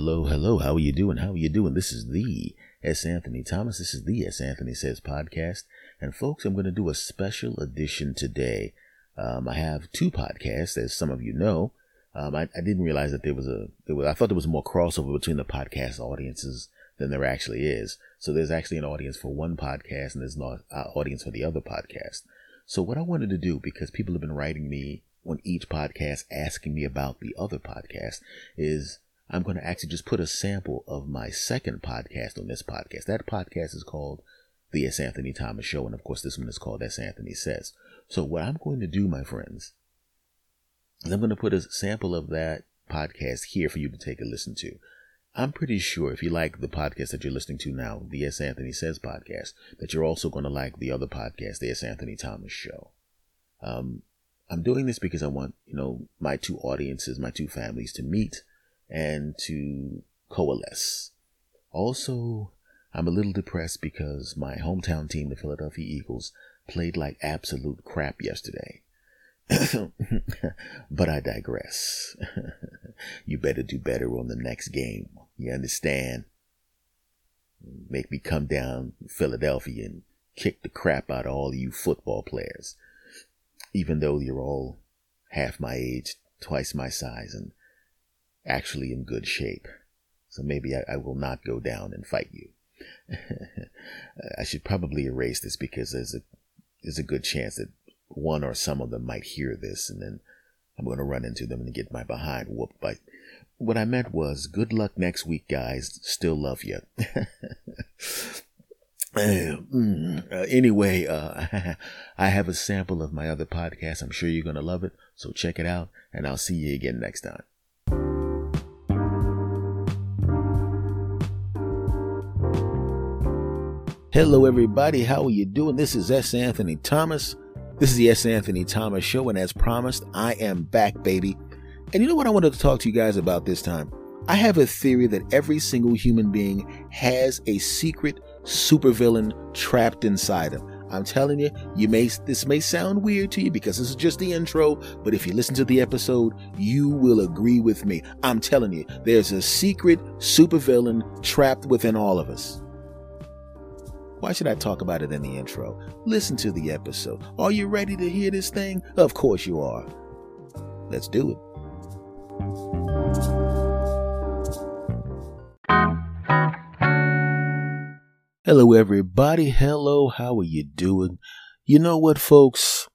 hello, hello. How are you doing? How are you doing? This is the S. Anthony Thomas. This is the S. Anthony Says podcast. And folks, I'm going to do a special edition today. Um, I have two podcasts, as some of you know. Um, I, I, didn't realize that there was a, there was, I thought there was more crossover between the podcast audiences than there actually is. So there's actually an audience for one podcast and there's not an audience for the other podcast. So what I wanted to do, because people have been writing me on each podcast asking me about the other podcast is I'm going to actually just put a sample of my second podcast on this podcast. That podcast is called The S. Anthony Thomas Show. And of course, this one is called S. Anthony Says. So what I'm going to do, my friends, is I'm going to put a sample of that podcast here for you to take a listen to. I'm pretty sure if you like the podcast that you're listening to now, the S. Anthony Says podcast, that you're also going to like the other podcast, the S. Anthony Thomas Show. Um, I'm doing this because I want, you know, my two audiences, my two families to meet and to coalesce. Also, I'm a little depressed because my hometown team, the Philadelphia Eagles, played like absolute crap yesterday. but I digress. you better do better on the next game. You understand? Make me come down Philadelphia and kick the crap out of all you football players even though you're all half my age, twice my size, and actually in good shape. So maybe I, I will not go down and fight you. I should probably erase this because there's a there's a good chance that one or some of them might hear this, and then I'm going to run into them and get my behind whooped. But what I meant was, good luck next week, guys. Still love you. Uh, anyway, uh, I have a sample of my other podcast. I'm sure you're going to love it. So check it out, and I'll see you again next time. Hello, everybody. How are you doing? This is S. Anthony Thomas. This is the S. Anthony Thomas Show, and as promised, I am back, baby. And you know what I wanted to talk to you guys about this time? I have a theory that every single human being has a secret supervillain trapped inside him. I'm telling you, you may this may sound weird to you because this is just the intro, but if you listen to the episode, you will agree with me. I'm telling you, there's a secret supervillain trapped within all of us. Why should I talk about it in the intro? Listen to the episode. Are you ready to hear this thing? Of course you are. Let's do it. Hello, everybody. Hello. How are you doing? You know what, folks?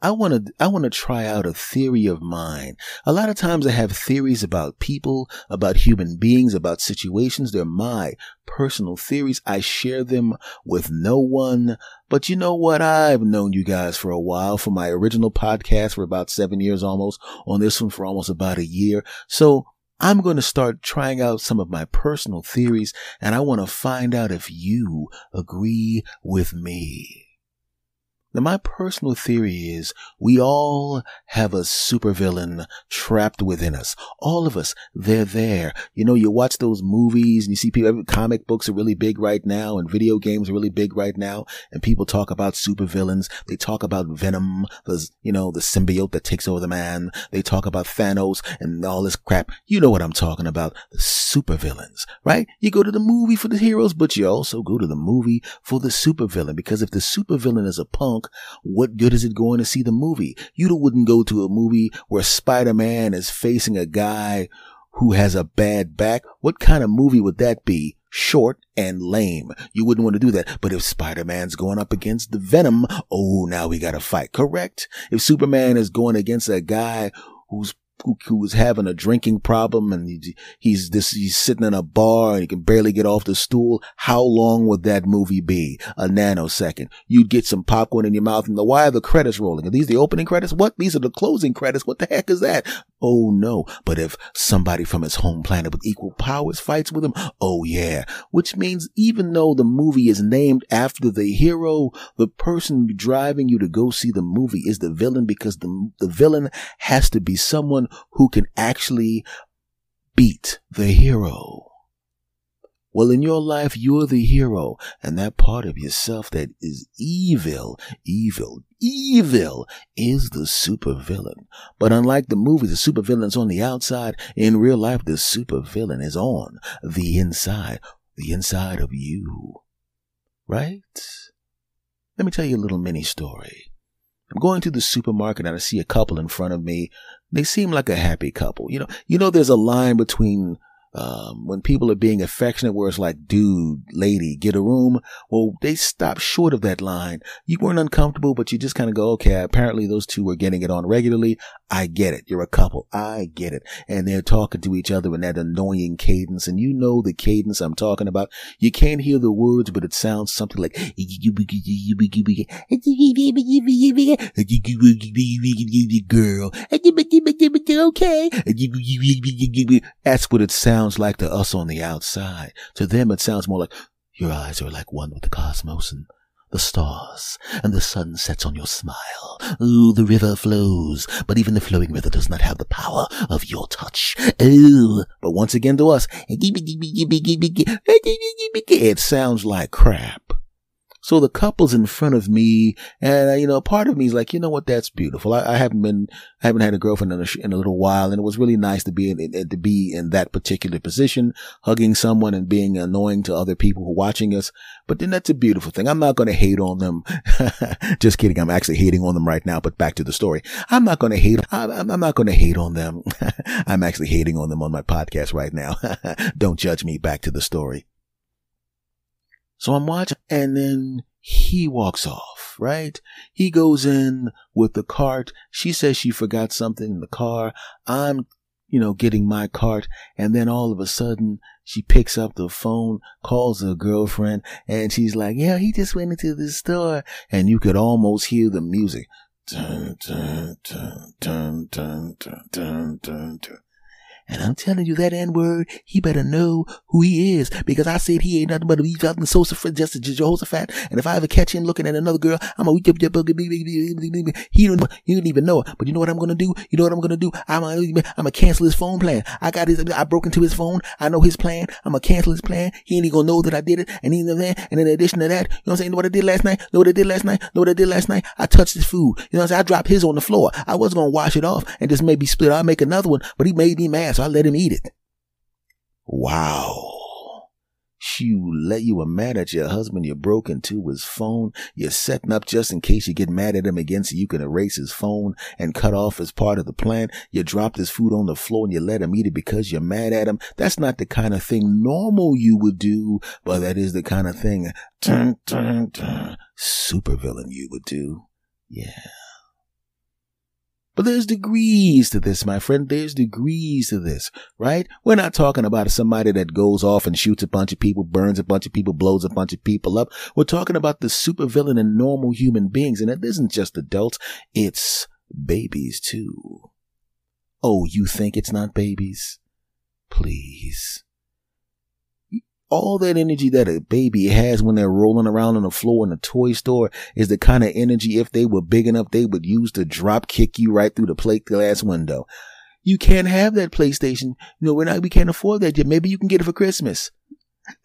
I want to, I want to try out a theory of mine. A lot of times I have theories about people, about human beings, about situations. They're my personal theories. I share them with no one. But you know what? I've known you guys for a while for my original podcast for about seven years almost on this one for almost about a year. So I'm going to start trying out some of my personal theories and I want to find out if you agree with me. Now, my personal theory is we all have a supervillain trapped within us. All of us, they're there. You know, you watch those movies and you see people, comic books are really big right now and video games are really big right now. And people talk about supervillains. They talk about Venom, the, you know, the symbiote that takes over the man. They talk about Thanos and all this crap. You know what I'm talking about. The supervillains, right? You go to the movie for the heroes, but you also go to the movie for the supervillain because if the supervillain is a punk, what good is it going to see the movie? You wouldn't go to a movie where Spider-Man is facing a guy who has a bad back. What kind of movie would that be? Short and lame. You wouldn't want to do that. But if Spider-Man's going up against the Venom, oh, now we got to fight. Correct? If Superman is going against a guy who's who, who was having a drinking problem and he, he's this, he's sitting in a bar and he can barely get off the stool. How long would that movie be? A nanosecond. You'd get some popcorn in your mouth and the, why are the credits rolling? Are these the opening credits? What? These are the closing credits. What the heck is that? Oh no. But if somebody from his home planet with equal powers fights with him, oh yeah. Which means even though the movie is named after the hero, the person driving you to go see the movie is the villain because the, the villain has to be someone who can actually beat the hero. Well, in your life, you're the hero, and that part of yourself that is evil, evil, evil is the supervillain. But unlike the movie, the supervillain's on the outside. In real life, the supervillain is on the inside, the inside of you. Right? Let me tell you a little mini story. I'm going to the supermarket and I see a couple in front of me. They seem like a happy couple. You know, you know, there's a line between um, when people are being affectionate, where it's like, dude, lady, get a room. Well, they stop short of that line. You weren't uncomfortable, but you just kind of go, okay, apparently those two were getting it on regularly. I get it. You're a couple. I get it. And they're talking to each other in that annoying cadence. And you know the cadence I'm talking about. You can't hear the words, but it sounds something like, girl, okay. That's what it sounds sounds like to us on the outside. To them, it sounds more like your eyes are like one with the cosmos and the stars, and the sun sets on your smile. Ooh, the river flows, but even the flowing river does not have the power of your touch. Ooh, but once again to us, it sounds like crap. So the couple's in front of me, and uh, you know, part of me is like, you know what, that's beautiful. I, I haven't been, I haven't had a girlfriend in a, in a, little while, and it was really nice to be in, to be in that particular position, hugging someone and being annoying to other people who are watching us. But then that's a beautiful thing. I'm not going to hate on them. Just kidding. I'm actually hating on them right now. But back to the story. I'm not going to hate. I'm, I'm not going to hate on them. I'm actually hating on them on my podcast right now. Don't judge me. Back to the story. So I'm watching and then he walks off, right? He goes in with the cart. She says she forgot something in the car. I'm, you know, getting my cart. And then all of a sudden she picks up the phone, calls her girlfriend and she's like, yeah, he just went into the store. And you could almost hear the music. Dun, dun, dun, dun, dun, dun, dun, dun, dun. And I'm telling you that N word, he better know who he is because I said he ain't nothing but a beef out in Jehoshaphat, just Jehoshaphat. And if I ever catch him looking at another girl, I'm a he don't he don't even know it. But you know what I'm gonna do? You know what I'm gonna do? I'm a, I'm gonna cancel his phone plan. I got his I broke into his phone. I know his plan. I'm gonna cancel his plan. He ain't even gonna know that I did it. And even that, and in addition to that, you know what I'm saying? Know what I did last night? Know what I did last night? Know what I did last night? I touched his food. You know what I'm saying? I dropped his on the floor. I was gonna wash it off and just maybe split. I'll make another one, but he made me mad, so I let him eat it. Wow. You let you were mad at your husband, you broke into his phone, you're setting up just in case you get mad at him again so you can erase his phone and cut off as part of the plan. You dropped his food on the floor and you let him eat it because you're mad at him. That's not the kind of thing normal you would do, but that is the kind of thing dun, dun, dun, super villain you would do. Yeah. But there's degrees to this, my friend. There's degrees to this, right? We're not talking about somebody that goes off and shoots a bunch of people, burns a bunch of people, blows a bunch of people up. We're talking about the supervillain and normal human beings. And it isn't just adults. It's babies too. Oh, you think it's not babies? Please all that energy that a baby has when they're rolling around on the floor in a toy store is the kind of energy if they were big enough they would use to drop kick you right through the plate glass window. You can't have that PlayStation. You know, we're not, we can't afford that yet. Maybe you can get it for Christmas.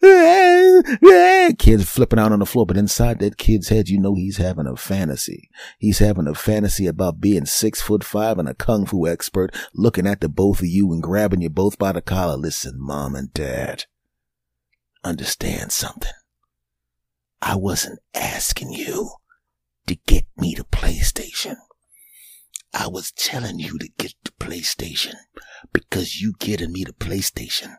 Kids flipping out on the floor, but inside that kid's head, you know he's having a fantasy. He's having a fantasy about being six foot five and a kung fu expert, looking at the both of you and grabbing you both by the collar. Listen, mom and dad understand something. I wasn't asking you to get me the PlayStation. I was telling you to get the PlayStation because you getting me the PlayStation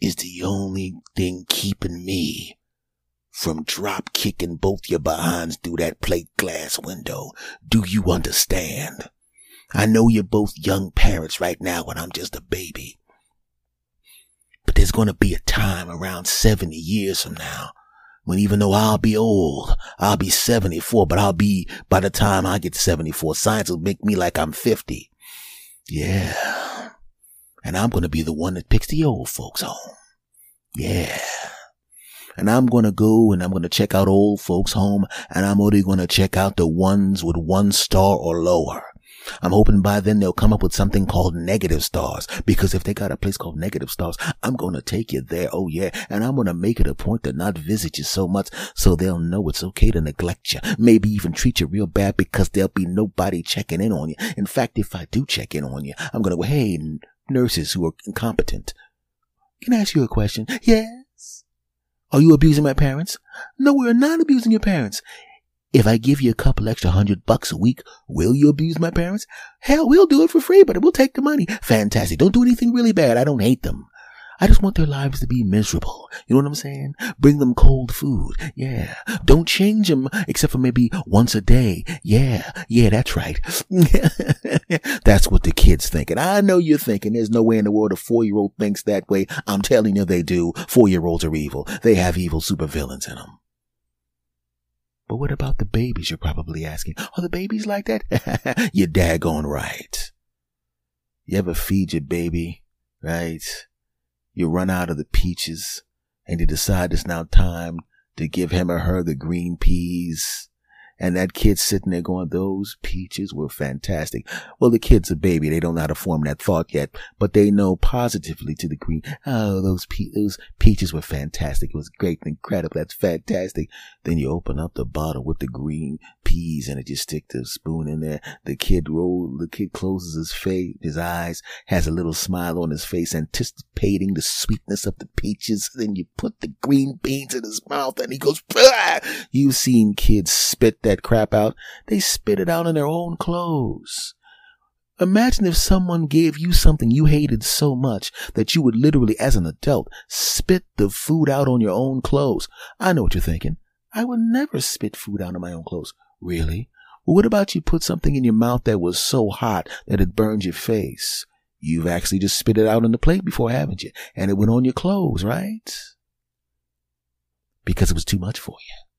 is the only thing keeping me from drop kicking both your behinds through that plate glass window. Do you understand? I know you're both young parents right now and I'm just a baby. But there's going to be a time around 70 years from now when even though I'll be old, I'll be 74, but I'll be, by the time I get 74, science will make me like I'm 50. Yeah. And I'm going to be the one that picks the old folks home. Yeah. And I'm going to go and I'm going to check out old folks home and I'm only going to check out the ones with one star or lower. I'm hoping by then they'll come up with something called negative stars. Because if they got a place called negative stars, I'm going to take you there. Oh yeah. And I'm going to make it a point to not visit you so much so they'll know it's okay to neglect you. Maybe even treat you real bad because there'll be nobody checking in on you. In fact, if I do check in on you, I'm going to go, hey, nurses who are incompetent. Can I ask you a question? Yes. Are you abusing my parents? No, we're not abusing your parents. If I give you a couple extra hundred bucks a week, will you abuse my parents? Hell, we'll do it for free, but we'll take the money. Fantastic. Don't do anything really bad. I don't hate them. I just want their lives to be miserable. You know what I'm saying? Bring them cold food. Yeah. Don't change them except for maybe once a day. Yeah. Yeah, that's right. that's what the kids think. And I know you're thinking there's no way in the world a four year old thinks that way. I'm telling you they do. Four year olds are evil. They have evil supervillains in them. But what about the babies, you're probably asking? Are the babies like that? you're daggone right. You ever feed your baby, right? You run out of the peaches and you decide it's now time to give him or her the green peas and that kid's sitting there going, those peaches were fantastic. Well, the kid's a baby. They don't know how to form that thought yet, but they know positively to the green. Oh, those pe- those peaches were fantastic. It was great and incredible. That's fantastic. Then you open up the bottle with the green peas and it just stick the spoon in there. The kid roll, the kid closes his face, his eyes, has a little smile on his face, anticipating the sweetness of the peaches. Then you put the green beans in his mouth and he goes, bah! You've seen kids spit that that crap out, they spit it out in their own clothes. Imagine if someone gave you something you hated so much that you would literally, as an adult, spit the food out on your own clothes. I know what you're thinking. I would never spit food out on my own clothes. Really? Well, what about you put something in your mouth that was so hot that it burned your face? You've actually just spit it out on the plate before, haven't you? And it went on your clothes, right? Because it was too much for you.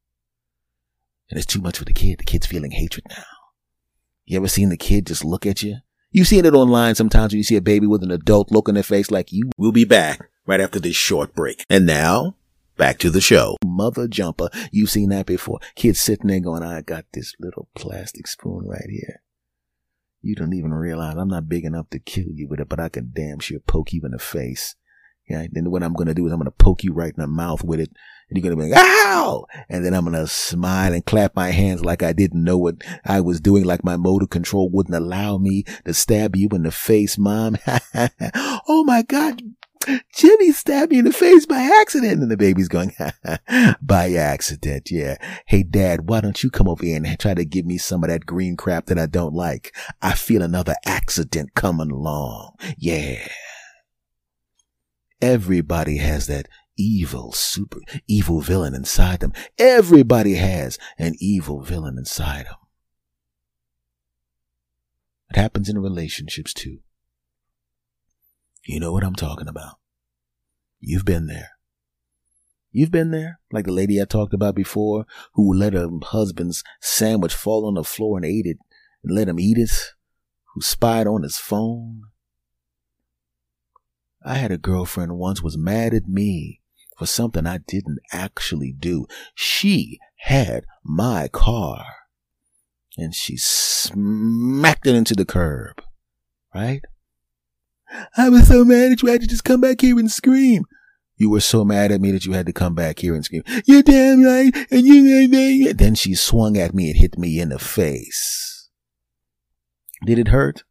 And it's too much for the kid. The kid's feeling hatred now. You ever seen the kid just look at you? You've seen it online sometimes when you see a baby with an adult look in their face like you. We'll be back right after this short break. And now, back to the show. Mother jumper. You've seen that before. Kids sitting there going, I got this little plastic spoon right here. You don't even realize I'm not big enough to kill you with it, but I can damn sure poke you in the face. Yeah. Then what I'm to do is I'm to poke you right in the mouth with it and you're to be like, ow! And then I'm to smile and clap my hands like I didn't know what I was doing, like my motor control wouldn't allow me to stab you in the face, mom. oh my God. Jimmy stabbed me in the face by accident. And the baby's going, by accident. Yeah. Hey, dad, why don't you come over here and try to give me some of that green crap that I don't like? I feel another accident coming along. Yeah. Everybody has that evil, super evil villain inside them. Everybody has an evil villain inside them. It happens in relationships too. You know what I'm talking about. You've been there. You've been there, like the lady I talked about before, who let her husband's sandwich fall on the floor and ate it and let him eat it, who spied on his phone. I had a girlfriend once was mad at me for something I didn't actually do. She had my car and she smacked it into the curb. Right? I was so mad that you had to just come back here and scream. You were so mad at me that you had to come back here and scream, You're damn right, and you Then she swung at me and hit me in the face. Did it hurt?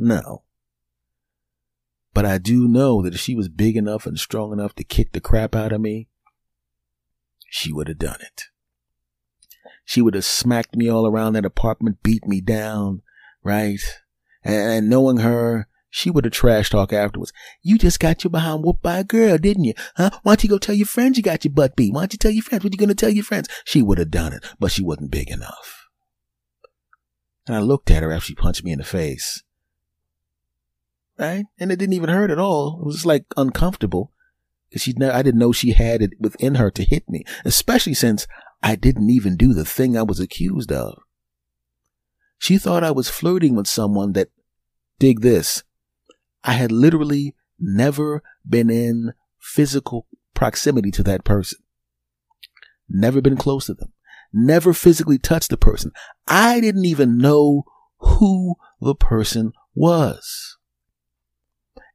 No. But I do know that if she was big enough and strong enough to kick the crap out of me, she would have done it. She would have smacked me all around that apartment, beat me down, right? And, knowing her, she would have trash talk afterwards. You just got your behind whooped by a girl, didn't you? Huh? Why don't you go tell your friends you got your butt beat? Why don't you tell your friends? What you gonna tell your friends? She would have done it, but she wasn't big enough. And I looked at her after she punched me in the face right? And it didn't even hurt at all. It was just like uncomfortable. She, I didn't know she had it within her to hit me, especially since I didn't even do the thing I was accused of. She thought I was flirting with someone that, dig this, I had literally never been in physical proximity to that person. Never been close to them. Never physically touched the person. I didn't even know who the person was.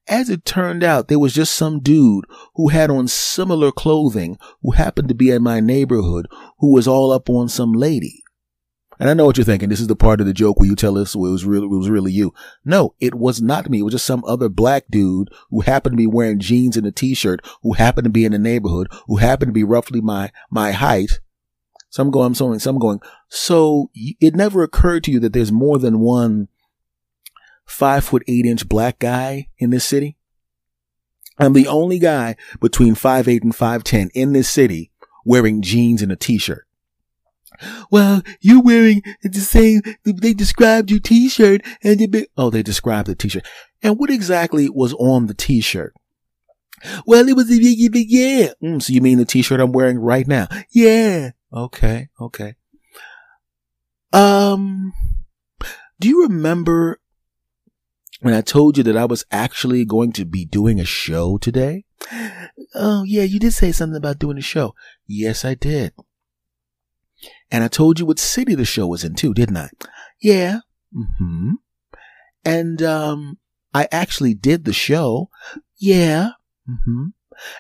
As it turned out, there was just some dude who had on similar clothing who happened to be in my neighborhood who was all up on some lady. And I know what you're thinking. This is the part of the joke where you tell us it was really, it was really you. No, it was not me. It was just some other black dude who happened to be wearing jeans and a t-shirt, who happened to be in the neighborhood, who happened to be roughly my, my height. So I'm going, I'm going, going. So it never occurred to you that there's more than one five foot eight inch black guy in this city. I'm the only guy between five eight and five ten in this city wearing jeans and a t-shirt. Well, you're wearing the same, they described your t-shirt and they, oh, they described the t-shirt. And what exactly was on the t-shirt? Well, it was yeah. Mm, so you mean the t-shirt I'm wearing right now? Yeah. Okay. Okay. Um, do you remember when I told you that I was actually going to be doing a show today? Oh, yeah, you did say something about doing a show. Yes, I did. And I told you what city the show was in too, didn't I? Yeah. hmm And, um, I actually did the show. Yeah. hmm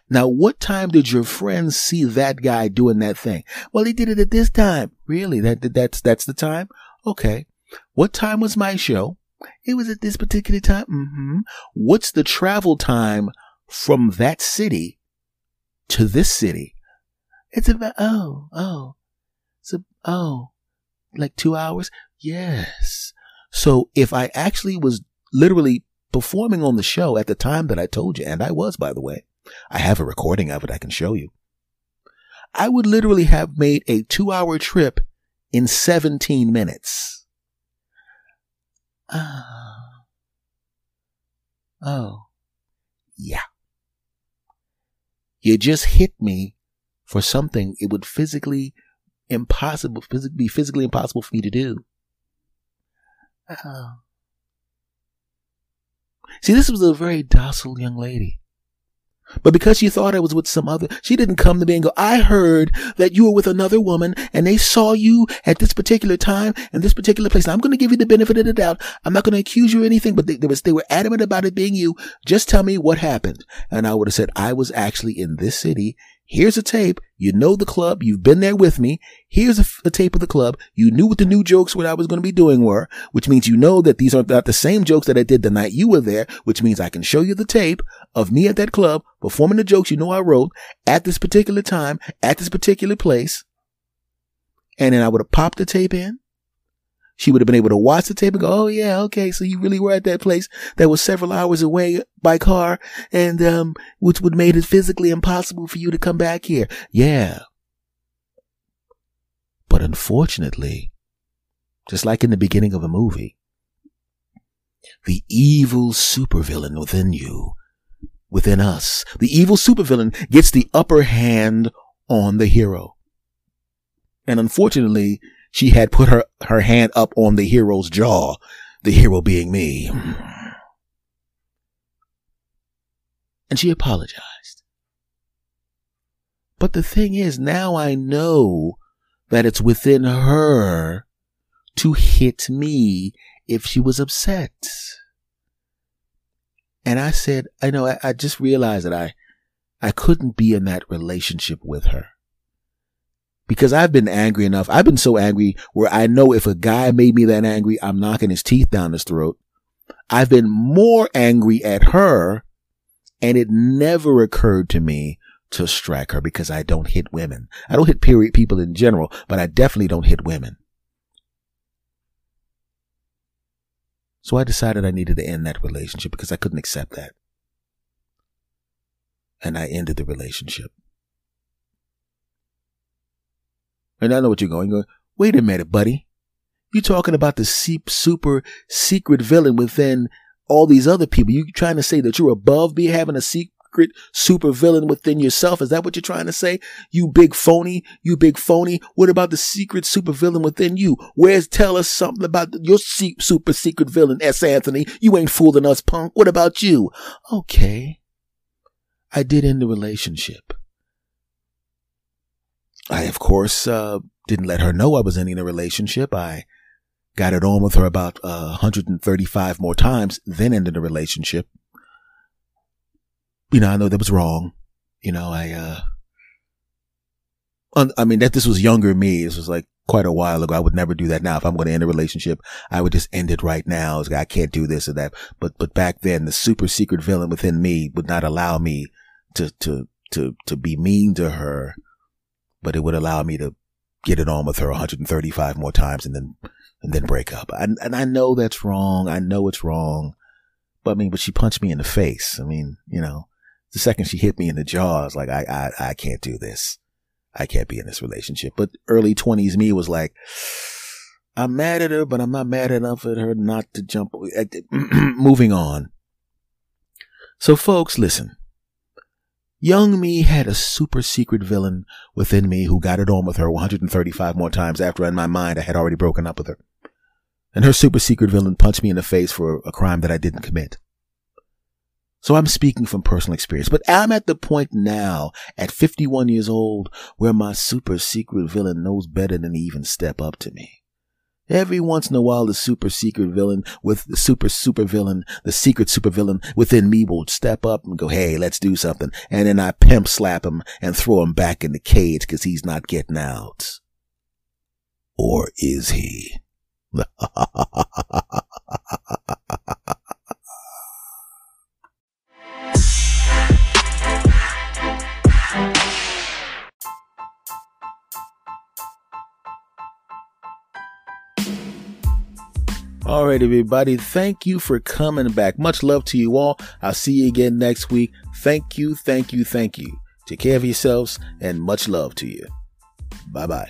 Now, what time did your friends see that guy doing that thing? Well, he did it at this time. Really? That, that's, that's the time? Okay. What time was my show? It was at this particular time. Mm-hmm. What's the travel time from that city to this city? It's about, oh, oh, so, oh, like two hours? Yes. So if I actually was literally performing on the show at the time that I told you, and I was, by the way, I have a recording of it I can show you. I would literally have made a two hour trip in 17 minutes. Ah. Oh. Yeah. You just hit me for something it would physically impossible, phys- be physically impossible for me to do. Oh. See, this was a very docile young lady. But because she thought I was with some other, she didn't come to me and go, I heard that you were with another woman and they saw you at this particular time and this particular place. Now, I'm going to give you the benefit of the doubt. I'm not going to accuse you of anything, but they, was, they were adamant about it being you. Just tell me what happened. And I would have said, I was actually in this city Here's a tape. You know the club. You've been there with me. Here's a, tape of the club. You knew what the new jokes what I was going to be doing were, which means you know that these are not the same jokes that I did the night you were there, which means I can show you the tape of me at that club performing the jokes you know I wrote at this particular time, at this particular place. And then I would have popped the tape in she would have been able to watch the tape and go, Oh yeah, okay. So you really were at that place that was several hours away by car and, um, which would made it physically impossible for you to come back here. Yeah. But unfortunately, just like in the beginning of a movie, the evil supervillain within you, within us, the evil supervillain gets the upper hand on the hero. And unfortunately, she had put her, her hand up on the hero's jaw, the hero being me. And she apologized. But the thing is, now I know that it's within her to hit me if she was upset. And I said, I know, I, I just realized that I, I couldn't be in that relationship with her because I've been angry enough. I've been so angry where I know if a guy made me that angry, I'm knocking his teeth down his throat. I've been more angry at her and it never occurred to me to strike her because I don't hit women. I don't hit period people in general, but I definitely don't hit women. So I decided I needed to end that relationship because I couldn't accept that. And I ended the relationship. And I know what you're going. You're going, wait a minute, buddy. You're talking about the super secret villain within all these other people. You trying to say that you're above be having a secret super villain within yourself? Is that what you're trying to say? You big phony, you big phony. What about the secret super villain within you? Where's tell us something about your super secret villain, S. Anthony? You ain't fooling us, punk. What about you? Okay. I did end the relationship. I, of course, uh, didn't let her know I was ending a relationship. I got it on with her about uh, 135 more times, then ended the relationship. You know, I know that was wrong. You know, I, uh, I mean, that this was younger me. This was like quite a while ago. I would never do that now. If I'm going to end a relationship, I would just end it right now. I can't do this or that. But, but back then, the super secret villain within me would not allow me to, to, to, to be mean to her, but it would allow me to get it on with her 135 more times and then, and then break up. And, and I know that's wrong. I know it's wrong. But I mean, but she punched me in the face. I mean, you know, the second she hit me in the jaw, I was like, I, I, I can't do this. I can't be in this relationship. But early twenties me was like, I'm mad at her, but I'm not mad enough at her not to jump. Uh, moving on. So folks, listen. Young me had a super secret villain within me who got it on with her 135 more times after in my mind I had already broken up with her. And her super secret villain punched me in the face for a crime that I didn't commit. So I'm speaking from personal experience, but I'm at the point now at 51 years old where my super secret villain knows better than to even step up to me. Every once in a while, the super secret villain with the super super villain, the secret super villain within me will step up and go, Hey, let's do something. And then I pimp slap him and throw him back in the cage because he's not getting out. Or is he? All right, everybody. Thank you for coming back. Much love to you all. I'll see you again next week. Thank you, thank you, thank you. Take care of yourselves and much love to you. Bye bye.